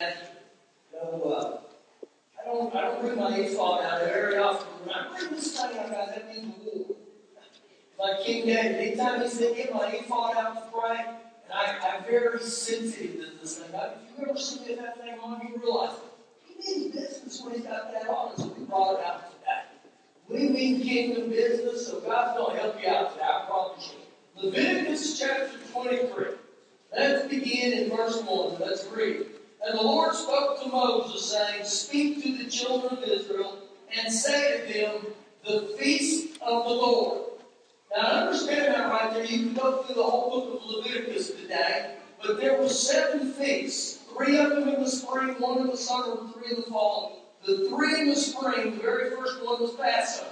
I don't, I don't bring my ephod out very often. When I bring this thing out, guys, that means. Like King David, anytime he said, get my ephod out to pray, and I, I'm very sensitive to this thing. If you ever see that thing on, you realize he means business when he's got that on, so we brought it out today. We mean kingdom business, so God's going to help you out today, I promise you. Leviticus chapter 23. Let's begin in verse 1. Let's read. And the Lord spoke to Moses, saying, Speak to the children of Israel, and say to them, The feast of the Lord. Now understand that right there. You can go through the whole book of Leviticus today, but there were seven feasts. Three of them in the spring, one in the summer, and three in the fall. The three in the spring, the very first one was Passover,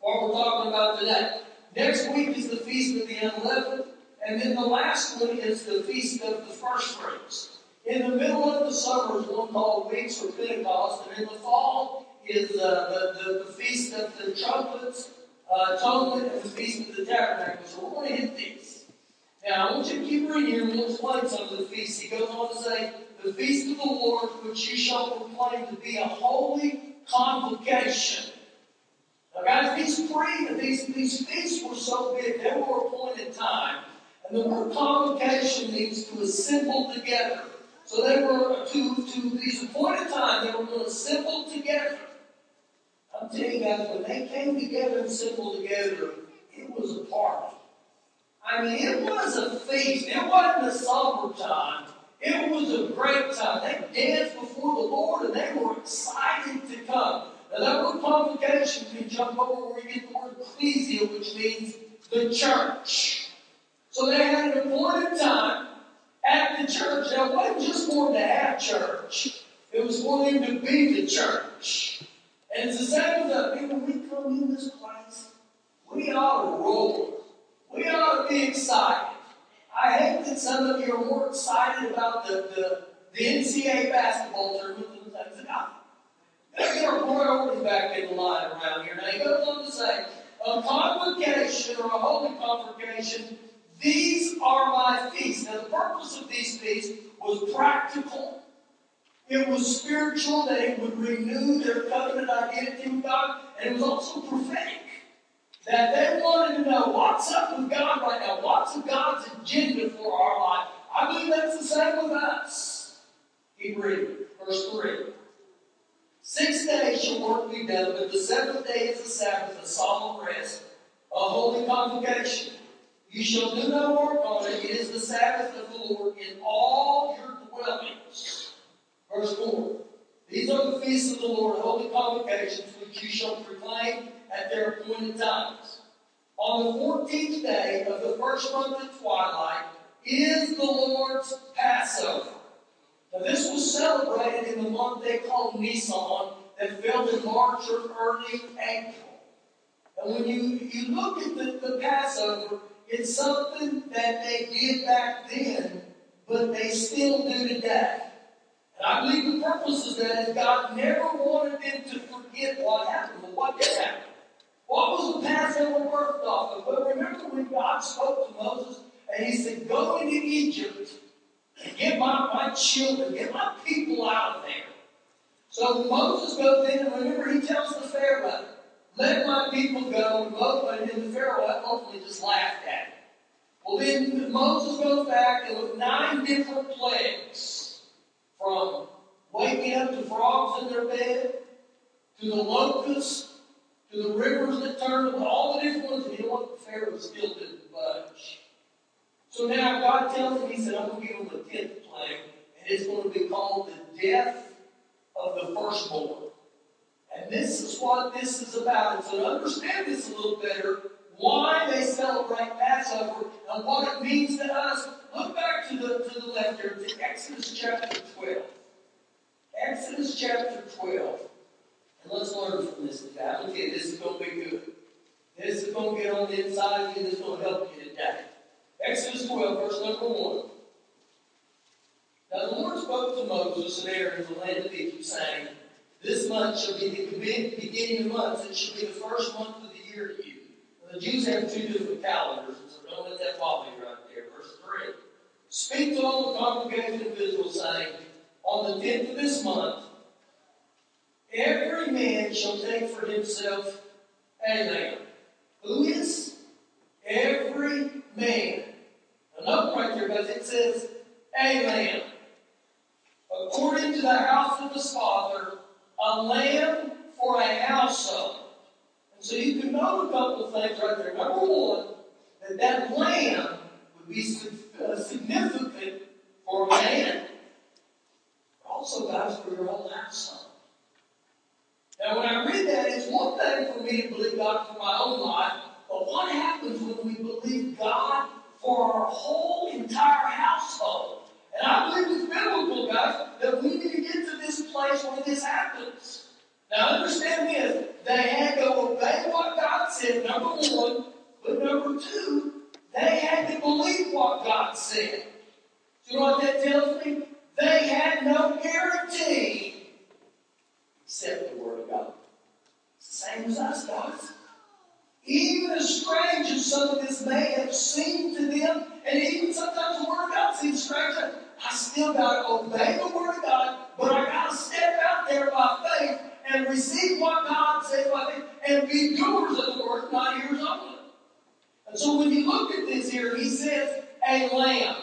what we're talking about today. Next week is the Feast of the Unleavened, and then the last one is the Feast of the First Fruits. In the middle of the summer is one called Weeks or Pentecost, and in the fall is uh, the, the, the, Feast of the Trumpets, uh, Atonement, and the Feast of the Tabernacles. So we're going to hit these. Now, I want you to keep reading here and we'll explain some of the feasts. He goes on to say, The feast of the Lord, which you shall proclaim to be a holy convocation. Now, guys, these three, these, these feasts were so big, they were appointed time. And the word convocation means to assemble together. So they were to, to these appointed times, they were going to assemble together. I'm telling you guys, when they came together and assembled together, it was a party. I mean, it was a feast. It wasn't a summertime. It was a great time. They danced before the Lord and they were excited to come. Now, that word convocation can jump over where you get the word ecclesia, which means the church. So they had an appointed time at the church. Now, it wasn't just them to have church, it was them to be the church. And it's the same with. When we come in this place, we ought to roll. We ought to be excited. I hate that some of you are more excited about the, the, the NCAA basketball tournament than the things God. Let's get our priorities back in the line around here. Now, he goes on to say, a convocation or a holy convocation, these are my feasts. Now, the purpose of these feasts was practical. It was spiritual, that it would renew their covenant identity with God, and it was also prophetic. That they wanted to know what's up with God right now, what's God's agenda for our life. I believe that's the same with us. Keep verse 3. Six days shall work be done, but the seventh day is the Sabbath, a solemn rest, a holy convocation. You shall do no work on it. It is the Sabbath of the Lord in all your dwellings. Verse 4. These are the feasts of the Lord, holy convocations, which you shall proclaim at their appointed times. On the fourteenth day of the first month at twilight is the Lord's Passover. Now, this was celebrated in the month they called Nisan, that fell in March or early April. And when you, you look at the, the Passover, it's something that they did back then, but they still do today. And I believe the purpose of that is God never wanted them to forget what happened. But what did happen? What was the Passover birthed off of? Well, remember when God spoke to Moses and he said, Go into Egypt and get my, my children, get my people out of there. So Moses goes in, and remember, he tells the Pharaoh, Let my people go. And the Pharaoh ultimately just laughed at him. Well, then Moses goes back, and with nine different plagues, from waking up to frogs in their bed, to the locusts, to the rivers that turned, all the different ones, and you know what? Pharaoh still didn't budge. So now God tells him, He said, I'm going to give him the tenth plague, and it's going to be called the death of the firstborn. This is what this is about. And so to understand this a little better, why they celebrate Passover and what it means to us, look back to the, to the left here to Exodus chapter 12. Exodus chapter 12. And let's learn from this today. You, this is going to be good. This is going to get on the inside of you. This is going to help you today. Exodus 12, verse number 1. Now the Lord spoke to Moses and Aaron in the land of Egypt, saying, This month shall be the beginning of months. It shall be the first month of the year to you. the Jews have two different calendars, so don't let that bother you right there. Verse 3. Speak to all the congregation of Israel, saying, on the tenth of this month, every man shall take for himself a lamb. Who is? Every man. Now note right there because it says a lamb. According to the house of his father, a lamb for a household. And so you can note a couple of things right there. Number one, that that lamb would be uh, significant for man, but also, guys, for your whole household. Now, when I read that, it's one thing for me to believe God for my own life, but what happens when we believe God for our whole entire household? And I believe it's biblical, guys, that we need place where this happens. Now, understand this. They had to obey what God said, number one, but number two, they had to believe what God said. Do you know what that tells me? They had no guarantee except the Word of God. Same as us, guys. Even as strange as some of this may have seemed to them, and even sometimes the Word of God seems strange, I still got to obey the Word of God, but I got to step out there by faith and receive what God says by faith and be doers of the Word, not hearers only. And so when you look at this here, he says, a lamb.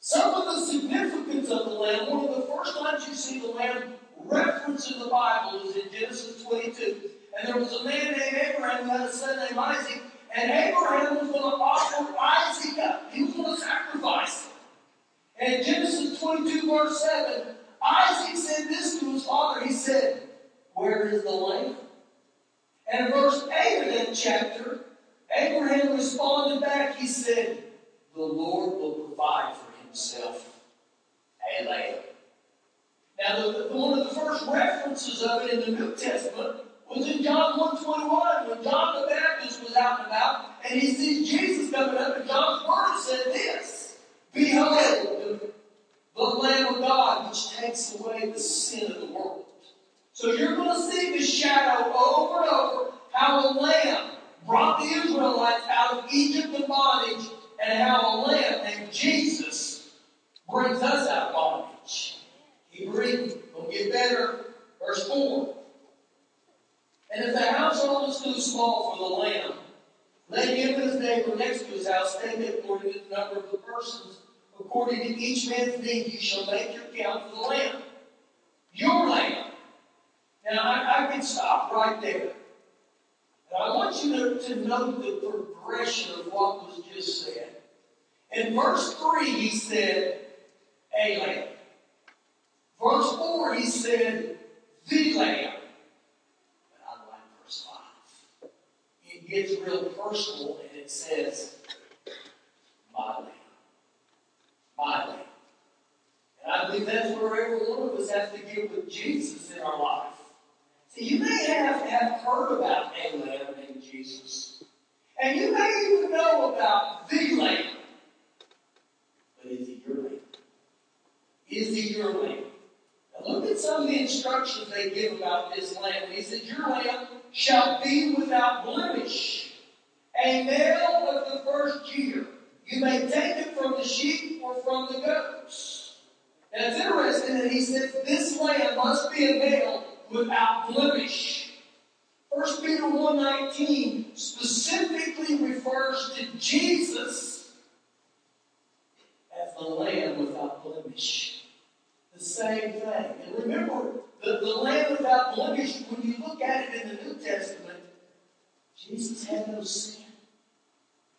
Some of the significance of the lamb, one of the first times you see the lamb referenced in the Bible is in Genesis 22. And there was a man named Abraham who had a son named Isaac, and Abraham was going to offer Isaac up. He was going to sacrifice him. And in Genesis 22, verse 7, Isaac said this to his father. He said, Where is the lamb? And in verse 8 of that chapter, Abraham responded back. He said, The Lord will provide for himself a lamb. Now, the, the, one of the first references of it in the New Testament was in John 1.21 when John the Baptist was out and about and he sees Jesus coming up and John's word said this, Behold, the Lamb of God which takes away the sin of the world. So you're going to see the shadow over and over how a lamb brought the Israelites out of Egypt in bondage and how a lamb named Jesus brings us out of bondage. Keep reading. We'll get better. Verse 4. And if the household is too small for the lamb, let him and his neighbor next to his house take according to the number of the persons. According to each man's need, you shall make your count for the lamb. Your lamb. Now, I, I can stop right there. And I want you to, to note the progression of what was just said. In verse 3, he said, a lamb. Verse 4, he said, the lamb. But I like verse 5. It gets real personal and it says, my lamb. Lamb. And I believe that's where every one of us has to get with Jesus in our life. See, you may have, have heard about a lamb named Jesus. And you may even know about the lamb. But is he your lamb? Is he your lamb? Now look at some of the instructions they give about this lamb. He said, Your lamb shall be without blemish, a male of the first year. You may take it from the sheep or from the goats. Now it's interesting that he says this lamb must be a male without blemish. 1 Peter 1.19 specifically refers to Jesus as the lamb without blemish. The same thing. And remember, the, the lamb without blemish, when you look at it in the New Testament, Jesus had no sin.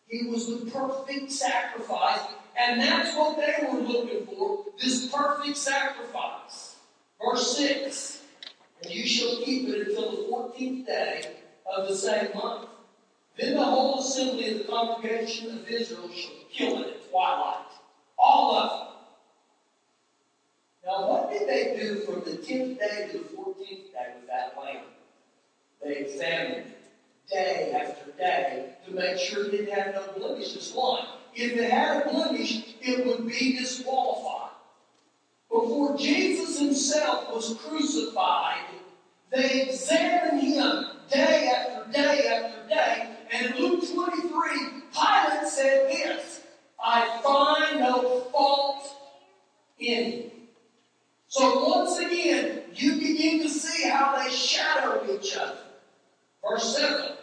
He was the perfect sacrifice, and that's what they were looking for, this perfect sacrifice. Verse 6 and you shall keep it until the fourteenth day of the same month. Then the whole assembly of the congregation of Israel shall kill it at twilight. All of them. Now, what did they do from the tenth day to the fourteenth day with that lamb? They examined it day after day make sure it didn't have no blemishes. Why? If it had a blemish, it would be disqualified. Before Jesus himself was crucified, they examined him day after day after day. And in Luke 23, Pilate said this I find no fault in him. So once again, you begin to see how they shadow each other. Verse 7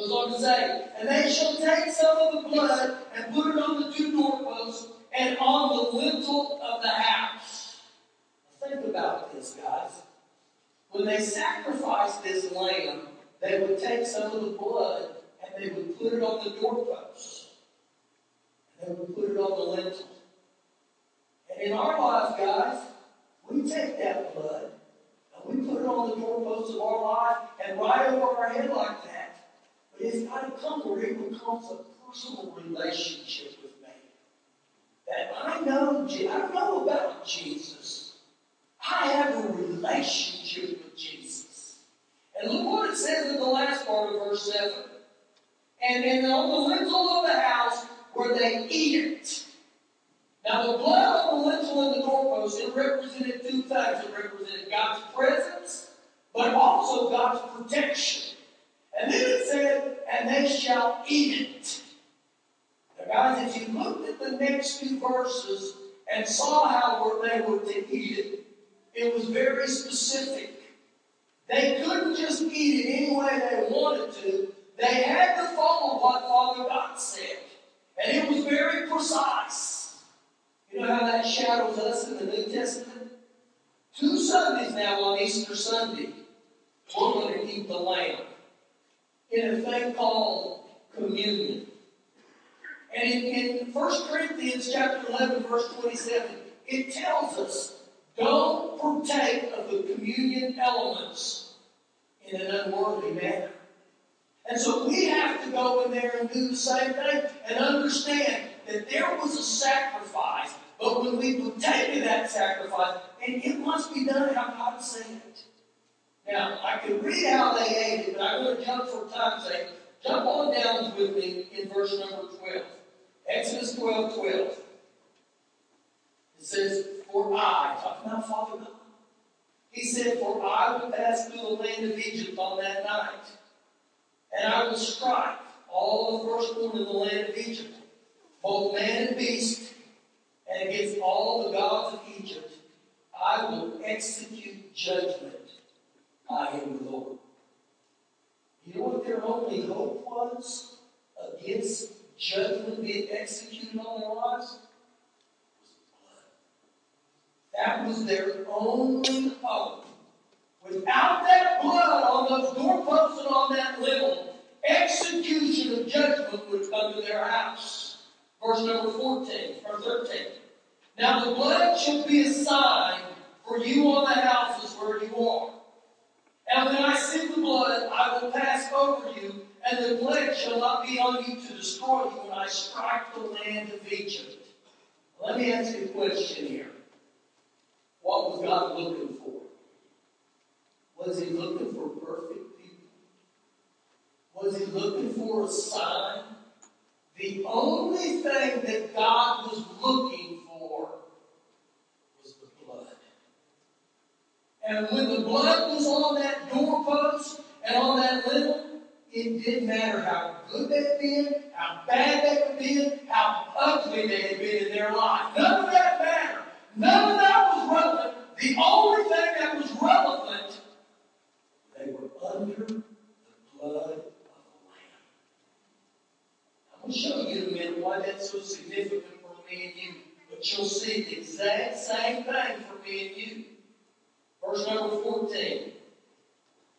goes on to say, And they shall take some of the blood and put it on the two doorposts and on the lintel of the house. think about this, guys. When they sacrificed this lamb, they would take some of the blood and they would put it on the doorposts. And they would put it on the lintel. And in our lives, guys, we take that blood and we put it on the doorposts of our life and right over our head like that. It's got come where it becomes a personal relationship with me. That I know, I know about Jesus. I have a relationship with Jesus. And look what it says in the last part of verse 7. And, in the lintel of the house where they eat it. Now, the blood on the lintel and the doorpost, it represented two things. It represented God's presence, but also God's protection. And then it said, and they shall eat it. Now, guys, if you looked at the next two verses and saw how they were to eat it, it was very specific. They couldn't just eat it any way they wanted to. They had to follow what Father God said. And it was very precise. You know how that shadows us in the New Testament? Two Sundays now on Easter Sunday, we're going to eat the lamb in a thing called communion. And in, in 1 Corinthians chapter 11, verse 27, it tells us, don't partake of the communion elements in an unworthy manner. And so we have to go in there and do the same thing and understand that there was a sacrifice but when we partake of that sacrifice, and it must be done how God said. Now, I can read how they ate it, but I'm going to jump for time's sake. Jump on down with me in verse number 12. Exodus 12, 12. It says, For I, talking about Father God, he said, For I will pass through the land of Egypt on that night, and I will strike all the firstborn in the land of Egypt, both man and beast, and against all the gods of Egypt, I will execute judgment. I am the Lord. You know what their only hope was against judgment being executed on their lives? That was their only hope. Without that blood on those doorposts and on that lintel, execution of judgment would come to their house. Verse number 14, or 13. Now the blood shall be a sign for you on the houses where you are. And when I see the blood, I will pass over you, and the plague shall not be on you to destroy you when I strike the land of Egypt. Let me ask you a question here. What was God looking for? Was he looking for perfect people? Was he looking for a sign? The only thing that God was looking And when the blood was on that doorpost and on that lintel, it didn't matter how good they had been, how bad they had been, how ugly they had been in their life. None of that mattered. None of that was relevant. The only thing that was relevant, they were under the blood of the Lamb. I'm going to show you in a minute why that's so significant for me and you. But you'll see the exact same thing for me and you. Verse number 14.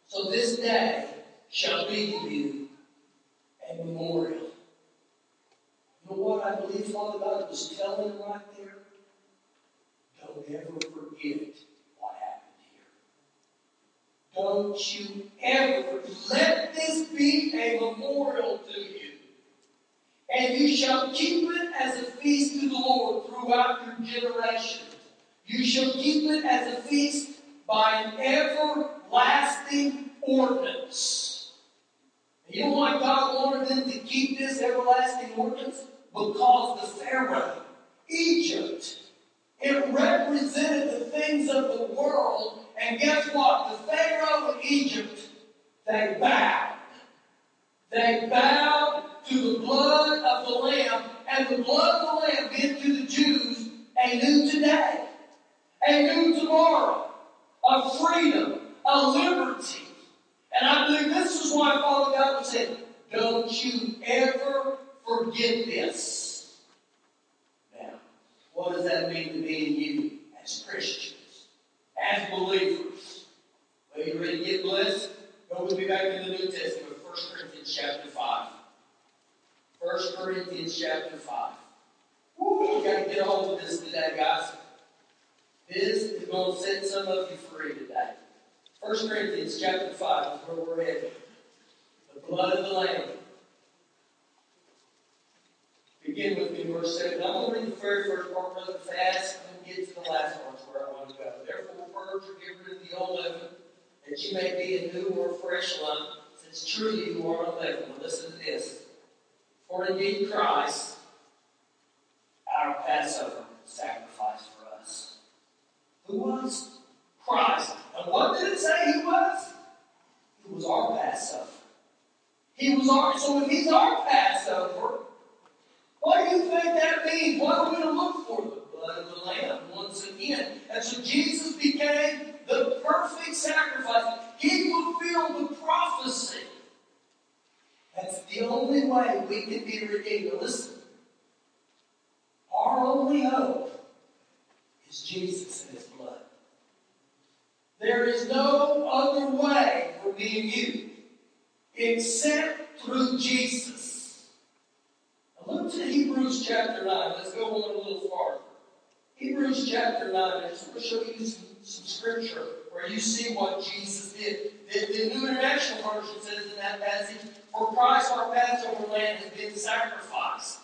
So this day shall be to you a memorial. You know what I believe Father God was telling right there? Don't ever forget what happened here. Don't you ever let this be a memorial to you. And you shall keep it as a feast to the Lord throughout your generations. You shall keep it as a feast by an everlasting ordinance. And you know why God wanted them to keep this everlasting ordinance? Because the Pharaoh, Egypt, it represented the things of the world. And guess what? The Pharaoh of Egypt, they bowed. They bowed to the blood of the Lamb, and the blood of the Lamb meant to the Jews a new today. a new tomorrow, a freedom, a liberty. And I believe this is why Father God was saying, don't you ever forget this. Now, what does that mean to me and you as Christians, as believers? Well, you ready to get blessed? Go with me back in the New Testament, 1 Corinthians chapter 5. 1 Corinthians chapter 5. Woo, we got to get on with this today, guys. This is going to set some of you free today. 1 Corinthians chapter 5 is where we're headed. The blood of the Lamb. Begin with me, verse 7. I'm going to read the very first part rather fast and get to the last parts where I want to go. Therefore, purge or get rid of the old leaven, that you may be a new or fresh lump, since truly you are unleavened. Now listen to this. For indeed Christ, our Passover, us. Who was? Christ. And what did it say he was? He was our Passover. He was our, so if he's our Passover, what do you think that means? What are we going to look for? The blood of the Lamb, once again. And so Jesus became the perfect sacrifice. He fulfilled the prophecy. That's the only way we can be redeemed. Now listen, our only hope is Jesus and His blood. There is no other and you except through Jesus. Now look to Hebrews chapter 9. Let's go on a little farther. Hebrews chapter 9. I just want to show you some, some scripture where you see what Jesus did. The, the New International Version says in that passage, For Christ our Passover lamb has been sacrificed.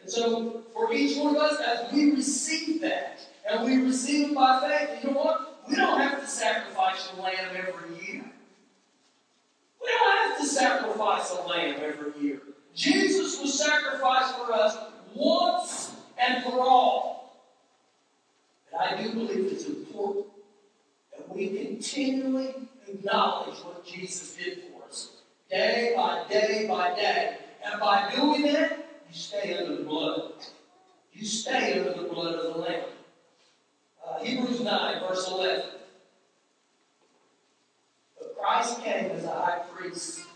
And so, for each one of us, as we receive that, and we receive it by faith, you know what? We don't have to sacrifice a lamb every year. We don't have sacrifice a lamb every year. Jesus was sacrificed for us once and for all. But I do believe it's important that we continually acknowledge what Jesus did for us, day by day by day. And by doing that, you stay under the blood. You stay under the blood of the Lamb. Uh, Hebrews 9, verse 11. But Christ came as a high priest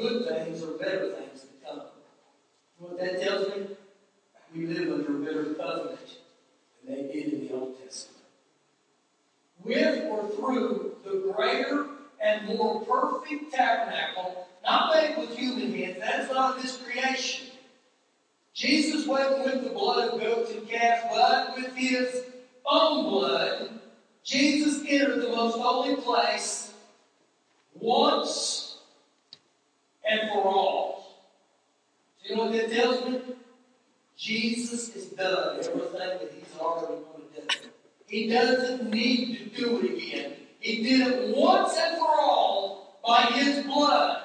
good things or better things to come. You know what that tells me? We live under a better covenant than they did in the Old Testament. With or through the greater and more perfect tabernacle, not made with human hands, that is not this creation. Jesus wasn't with the blood of goats and calves, but with his own blood. Jesus entered the most holy place once and for all. Do you know what that tells me? Jesus has done everything that he's already going to do. He doesn't need to do it again. He did it once and for all by his blood,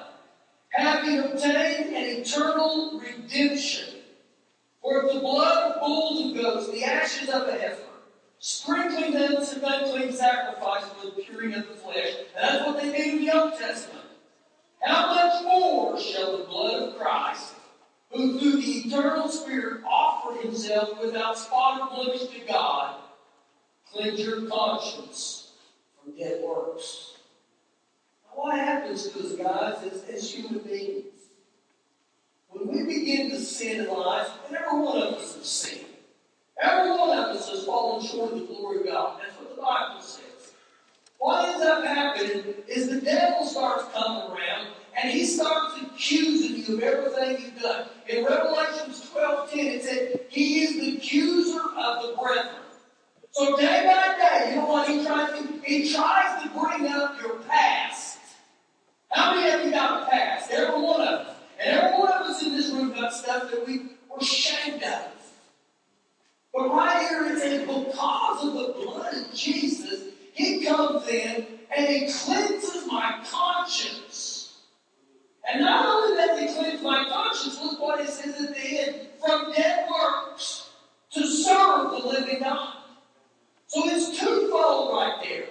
having obtained an eternal redemption. For if the blood of bulls and goats, the ashes of a heifer, sprinkling them as an unclean sacrifice for the curing of the flesh, and that's what they did in the Old Testament. How much more shall the blood of Christ, who through the eternal Spirit offered himself without spot or blemish to God, cleanse your conscience from dead works? Now, what happens to us, guys, as, as human beings? When we begin to sin in life, every one of us has sinned, every one of us has fallen short of the glory of God. That's what the Bible says. What ends up happening is the devil starts coming around and he starts accusing you of everything you've done. In Revelations 12 10, it said, He is the accuser of the brethren. So day by day, you know what he tries to do? He tries to bring up your past. How many of you got a past? Every one of us. And every one of us in this room got stuff that we were ashamed of. But right here it says, because of the blood of Jesus, He comes in and He cleanses my conscience. And not only does He cleanse my conscience, look what it says at the end from dead works to serve the living God. So it's twofold right there.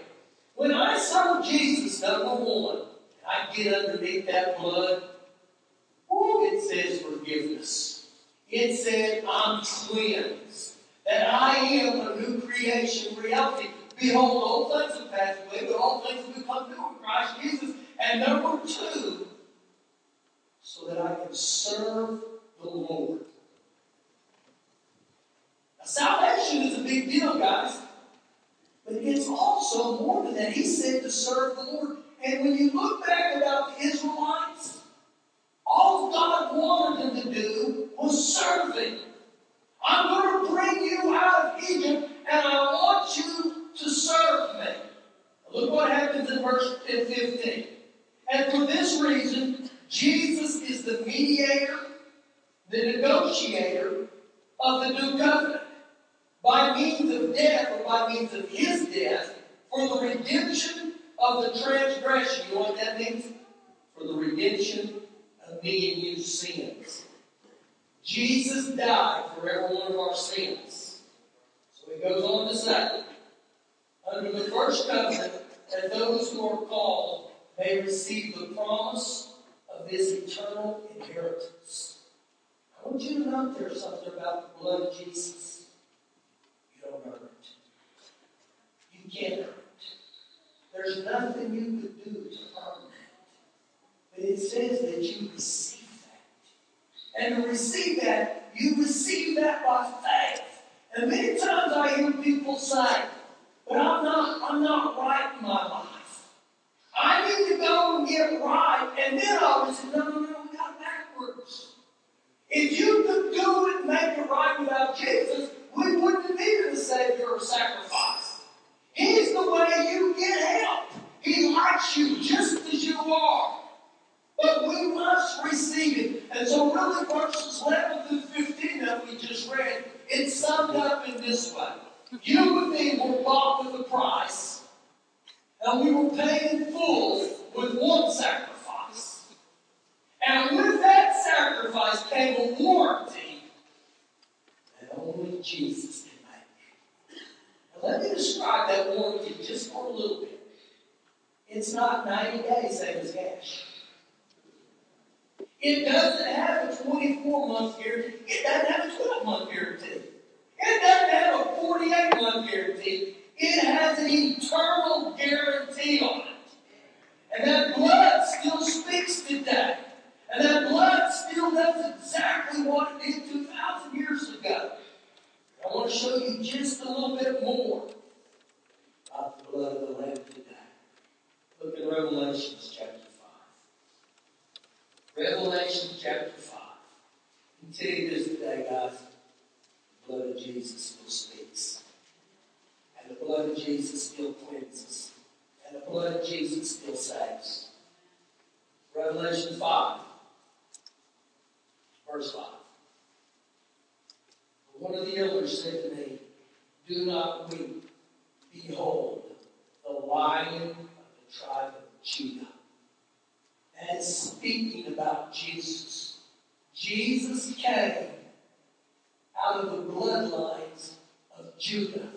When I serve Jesus, number one, I get underneath that blood, Oh, it says forgiveness. It said I'm cleansed. that I am a new creation reality. Behold, all things have passed away, but all things have become new in Christ Jesus. And number two, so that I can serve the Lord. Now, salvation is a big deal, guys. But it's also more than that. He said to serve the Lord. And when you look back about the Israelites, all God wanted them to do was serve Him. I'm going to bring you out of Egypt, and I want you to serve me. Look what happens in verse 15. And for this reason, Jesus is the mediator, the negotiator of the new covenant. By means of death, or by means of his death, for the redemption of the transgression. You know what that means? For the redemption of me and you sins. Jesus died for every one of our sins. So he goes on to say, under the first covenant, that those who are called may receive the promise of this eternal inheritance. Want you note there's something about the blood of Jesus. You don't earn it. You can't earn it. There's nothing you could do to earn that. But it says that you receive that. And to receive that, you receive that by faith. And many times I hear people say, but I'm not, I'm not right in my life. I need to go and get right. And then I was no, no, no, backwards. If you could do it and make it right without Jesus, we wouldn't need a Savior or sacrifice. He's the way you get help. He likes you just as you are. But we must receive it. And so really verses 11 through 15 that we just read, it's summed up in this way. You and me were bought with a price, and we were paid in full with one sacrifice. And with that sacrifice came a warranty that only Jesus can make. Now let me describe that warranty just for a little bit. It's not 90 days, same as cash. It doesn't have a 24 month guarantee. It doesn't have a 12 month guarantee. It doesn't have a 48 month guarantee. It has an eternal guarantee on it. And that blood still speaks today. And that blood still does exactly what it did 2,000 years ago. I want to show you just a little bit more about the blood of the Lamb today. Look in Revelation chapter 5. Revelation chapter 5. I can tell you this today, guys. The blood of Jesus still speaks. And the blood of Jesus still cleanses. And the blood of Jesus still saves. Revelation 5, verse 5. One of the elders said to me, Do not weep. Behold, the lion of the tribe of Judah. That is speaking about Jesus. Jesus came out of the bloodlines of Judah.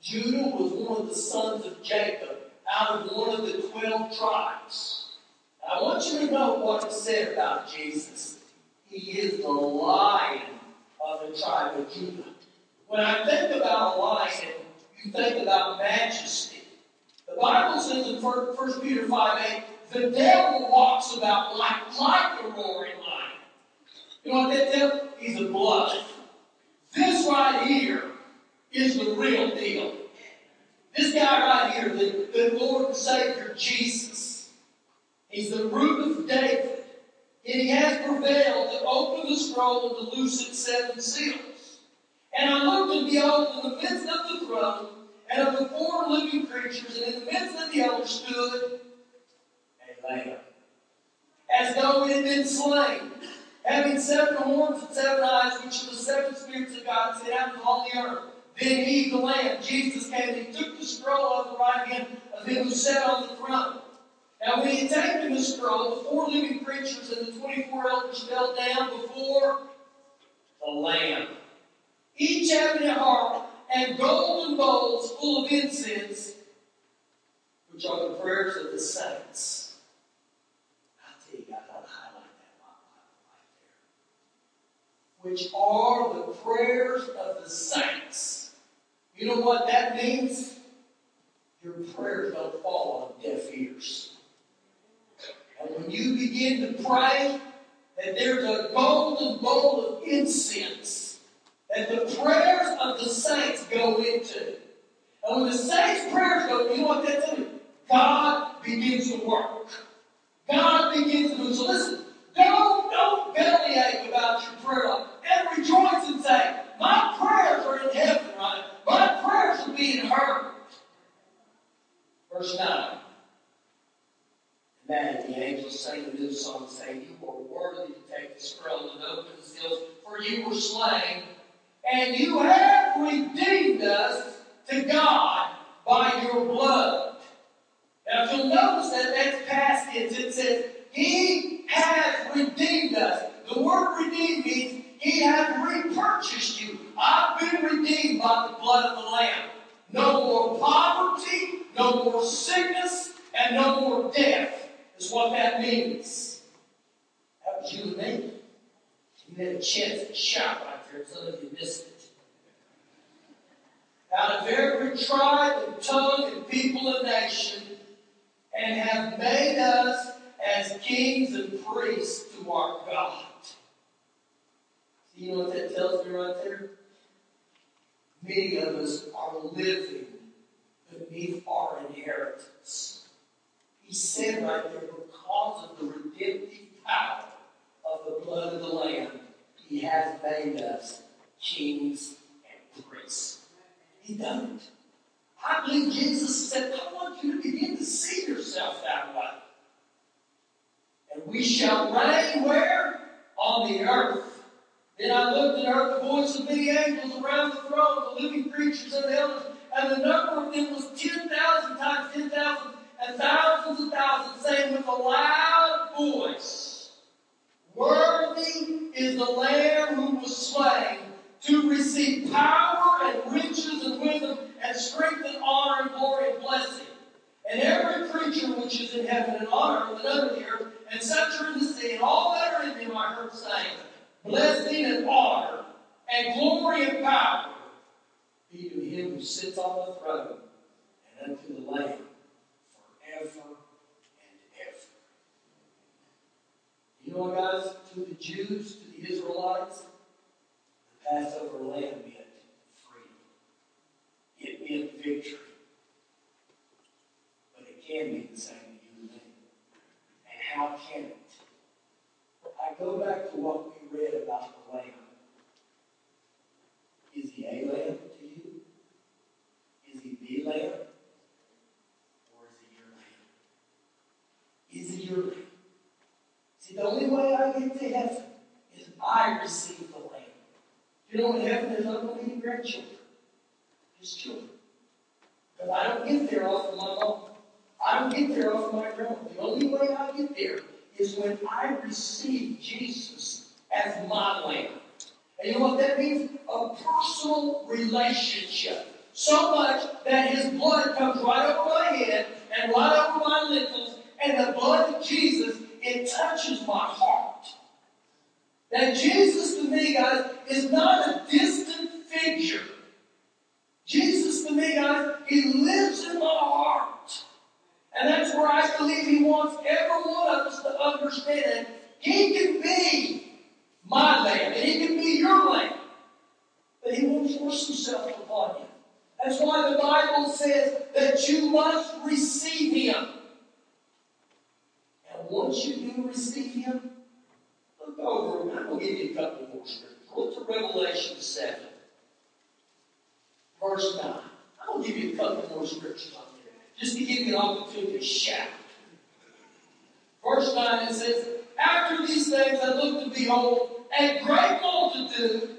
Judah was one of the sons of Jacob out of one of the 12 tribes. I want you to know what it said about Jesus. He is the lion of the tribe of Judah. When I think about a lion, you think about majesty. The Bible says in 1 Peter 5 8, the devil walks about like, like a roaring lion. You know what that tells? He's a bluff. This right here is the real deal. This guy right here, the, the Lord and Savior Jesus, he's the root of David. And he has prevailed to open the scroll and to loose its seven seals. And I looked and behold, in the midst of the throne and of the four living creatures, and in the midst of the elders stood a lamb, as though it had been slain, having seven horns and seven eyes, which are the seven spirits of God sent out the earth. Then he, the Lamb, Jesus came and he took the scroll of the right hand of him who sat on the throne. Now, when he had taken the scroll, the four living creatures and the 24 elders fell down before the Lamb, each having a harp and golden bowls full of incense, which are the prayers of the saints. I tell you, I got to highlight that right there. which are the prayers of the saints. You know what that means? Your prayers don't fall on deaf ears. And when you begin to pray, that there's a golden bowl of incense that the prayers of the saints go into. And when the saints' prayers go, you know what that tells me? God begins to work. God begins to move. So listen, don't, don't bellyache about your prayer life. And rejoice and say, My prayers are in heaven, Verse 9. Then the angels sang a new song, saying, You are worthy to take the scroll and open the seals, for you were slain, and you have redeemed us to God by your blood. Now, if you'll notice that that's past tense, it says, He has redeemed us. The word redeemed means He has repurchased you. I've been redeemed by the blood of the Lamb. No more poverty, no more sickness, and no more death is what that means. That was you and me. You had a chance to shout right there, some of you missed it. Out of every tribe and tongue and people and nation, and have made us as kings and priests to our God. See, you know what that tells me right there? Many of us are living beneath our inheritance. He said right there, because of the redemptive power of the blood of the Lamb, He has made us kings and priests. He done it. I believe Jesus said, I want you to begin to see yourself that way. And we shall reign where? On the earth. Then I looked and heard the voice of many angels around the throne, the living creatures and the elders, and the number of them was 10,000 times 10,000 and thousands and thousands, saying with a loud voice, Worthy is the Lamb who was slain to receive power and riches and wisdom and strength and honor and glory and blessing. And every creature which is in heaven and honor and under the earth, and such are in the sea, and all that are in them, I heard saying, Blessing and honor and glory and power be to him who sits on the throne and unto the Lamb forever and ever. You know what, guys? To the Jews, to the Israelites, the Passover lamb meant freedom. It meant victory. But it can mean the same to you and me. And how can it? I go back to what we read about the lamb. Is he a lamb to you? Is he the lamb? Or is he your lamb? Is he your lamb? See, the only way I get to heaven is I receive the lamb. You know, in heaven there's not going to be any grandchildren. Just children. Because I don't get there off of my mom. I don't get there off of my grandma. The only way I get there is when I receive Jesus as modeling. And you know what that means? A personal relationship. So much that his blood comes right over my head and right over my lintels, and the blood of Jesus, it touches my heart. That Jesus to me, guys, is not a distant figure. Jesus to me, guys, he lives in my heart. And that's where I believe he wants every one of us to understand he can be my lamb, and he can be your lamb. But he won't force himself upon you. That's why the Bible says that you must receive him. And once you do receive him, look over, I'm going to give you a couple more scriptures. Look to Revelation 7, verse 9. I'm going to give you a couple more scriptures on there, just to give you an opportunity to shout. Verse 9 it says, After these things I looked and behold, a great multitude,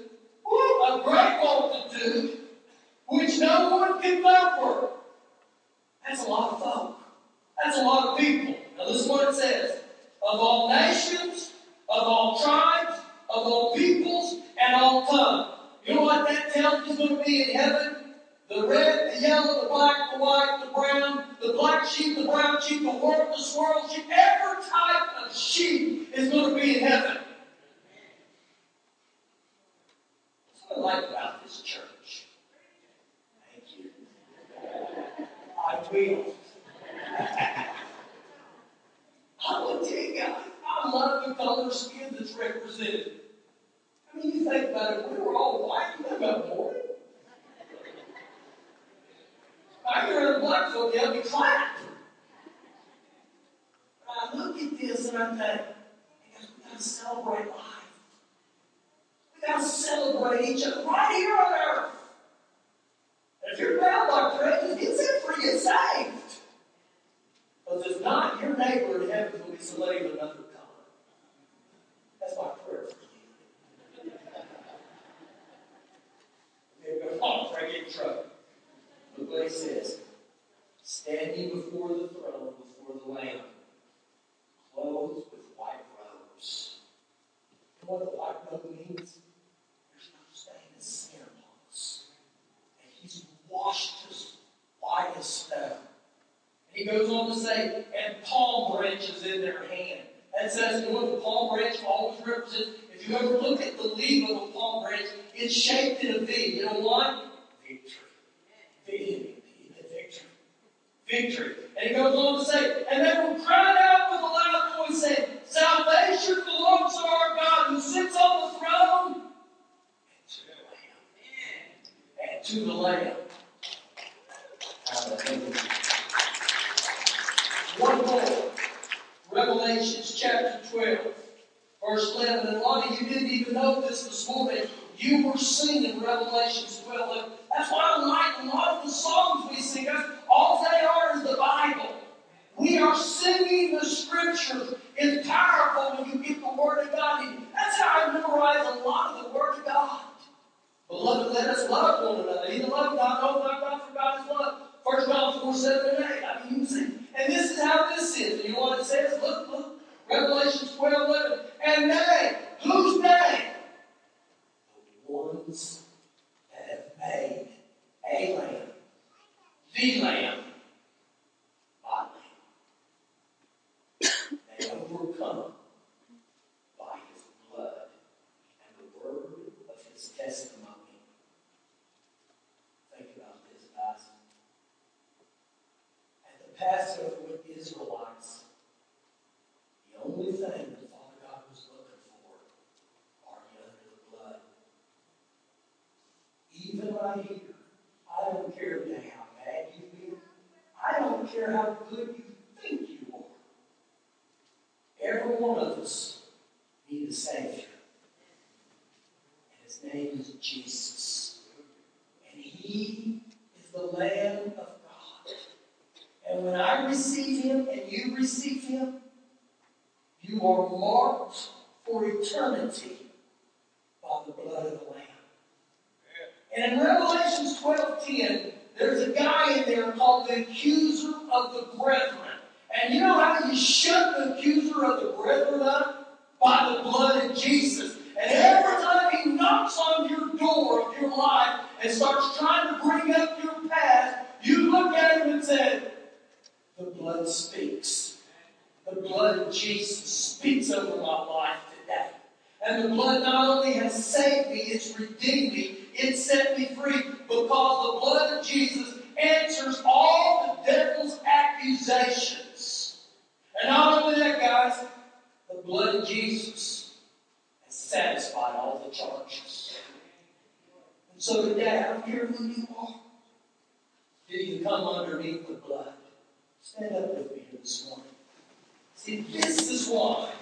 woo, a great multitude, which no one can number. That's a lot of folk. That's a lot of people. Now listen what it says. Of all nations, of all tribes, of all peoples, and all tongues. You know what that tells me is going to be in heaven? The red, the yellow, the black, the white, the brown, the black sheep, the brown sheep, the worm, the swirl sheep, every type of sheep is going to be in heaven. Like about this church? Thank you. I will. I will tell you guys, I love the color skin that's represented. I mean, you think about it, we were all white, you think about boring. I hear the black folk, they'll be clapped. But I look at this and I think, because we gotta celebrate life. We gotta celebrate each other right here on earth. And if you're bound by prejudice, get set free, get saved. Because if not, your neighbor in heaven will be slave of another color. That's my prayer for you. Come on, pray get in trouble. Look what he says. Standing before the throne, before the Lamb, clothed with white robes. You know what the white robe means? There's no stain of sin upon us. And he's washed us white as snow. And he goes on to say, and palm branches in their hand. That says, you know what the palm branch always represents? If you ever look at the leaf of a palm branch, it's shaped in a V. You know why? Victory. Victory. Victory. Victory. And he goes on to say, and they will cry out with a loud voice, saying, Salvation belongs to our God who sits on the throne and to the Lamb. And to the Lamb. One more. Revelations chapter 12, verse 11. And a lot of you didn't even know this this morning. You were singing Revelations 12. That's why I like a lot of the songs we sing. That's, all they are is the Bible. We are singing the scriptures. It's powerful when you get the Word of God in. That's how I memorize a lot of the Word of God. Beloved, let us love one another. He love God, no, not God for God is love. 1 John 4, 7 and 8. I mean, you see. And this is this is. You know what it says? Look, look. Revelation 12, 11. And they, whose they? The ones that have made a lamb. The lamb. My lamb. They overcome by his blood and the word of his testimony. Think about this, guys. At the Passover with the Israelites, the only thing that Father God was looking for are you under the blood. Even right here, I don't care today how bad you've been. I don't care how good you think you are. Every one of us need a Savior. And his name is Jesus. And he is the Lamb of God. And when I receive him and you receive him, you are marked for eternity by the blood of the Lamb. And in Revelations 12:10, there's a guy in there called the accuser of the brethren. And you know how you shut the accuser of the brethren up? By the blood of Jesus. And every time he knocks on your door of your life and starts trying to bring up your past, you look at him and say, The blood speaks. The blood of Jesus speaks over my life today. And the blood not only has saved me, it's redeemed me, it set me free because the blood of Jesus answers all the devil's accusations. And not only that, guys, the blood of Jesus has satisfied all the charges. And so today, I don't care who you are. Did you come underneath the blood? Stand up with me this morning. See, this is why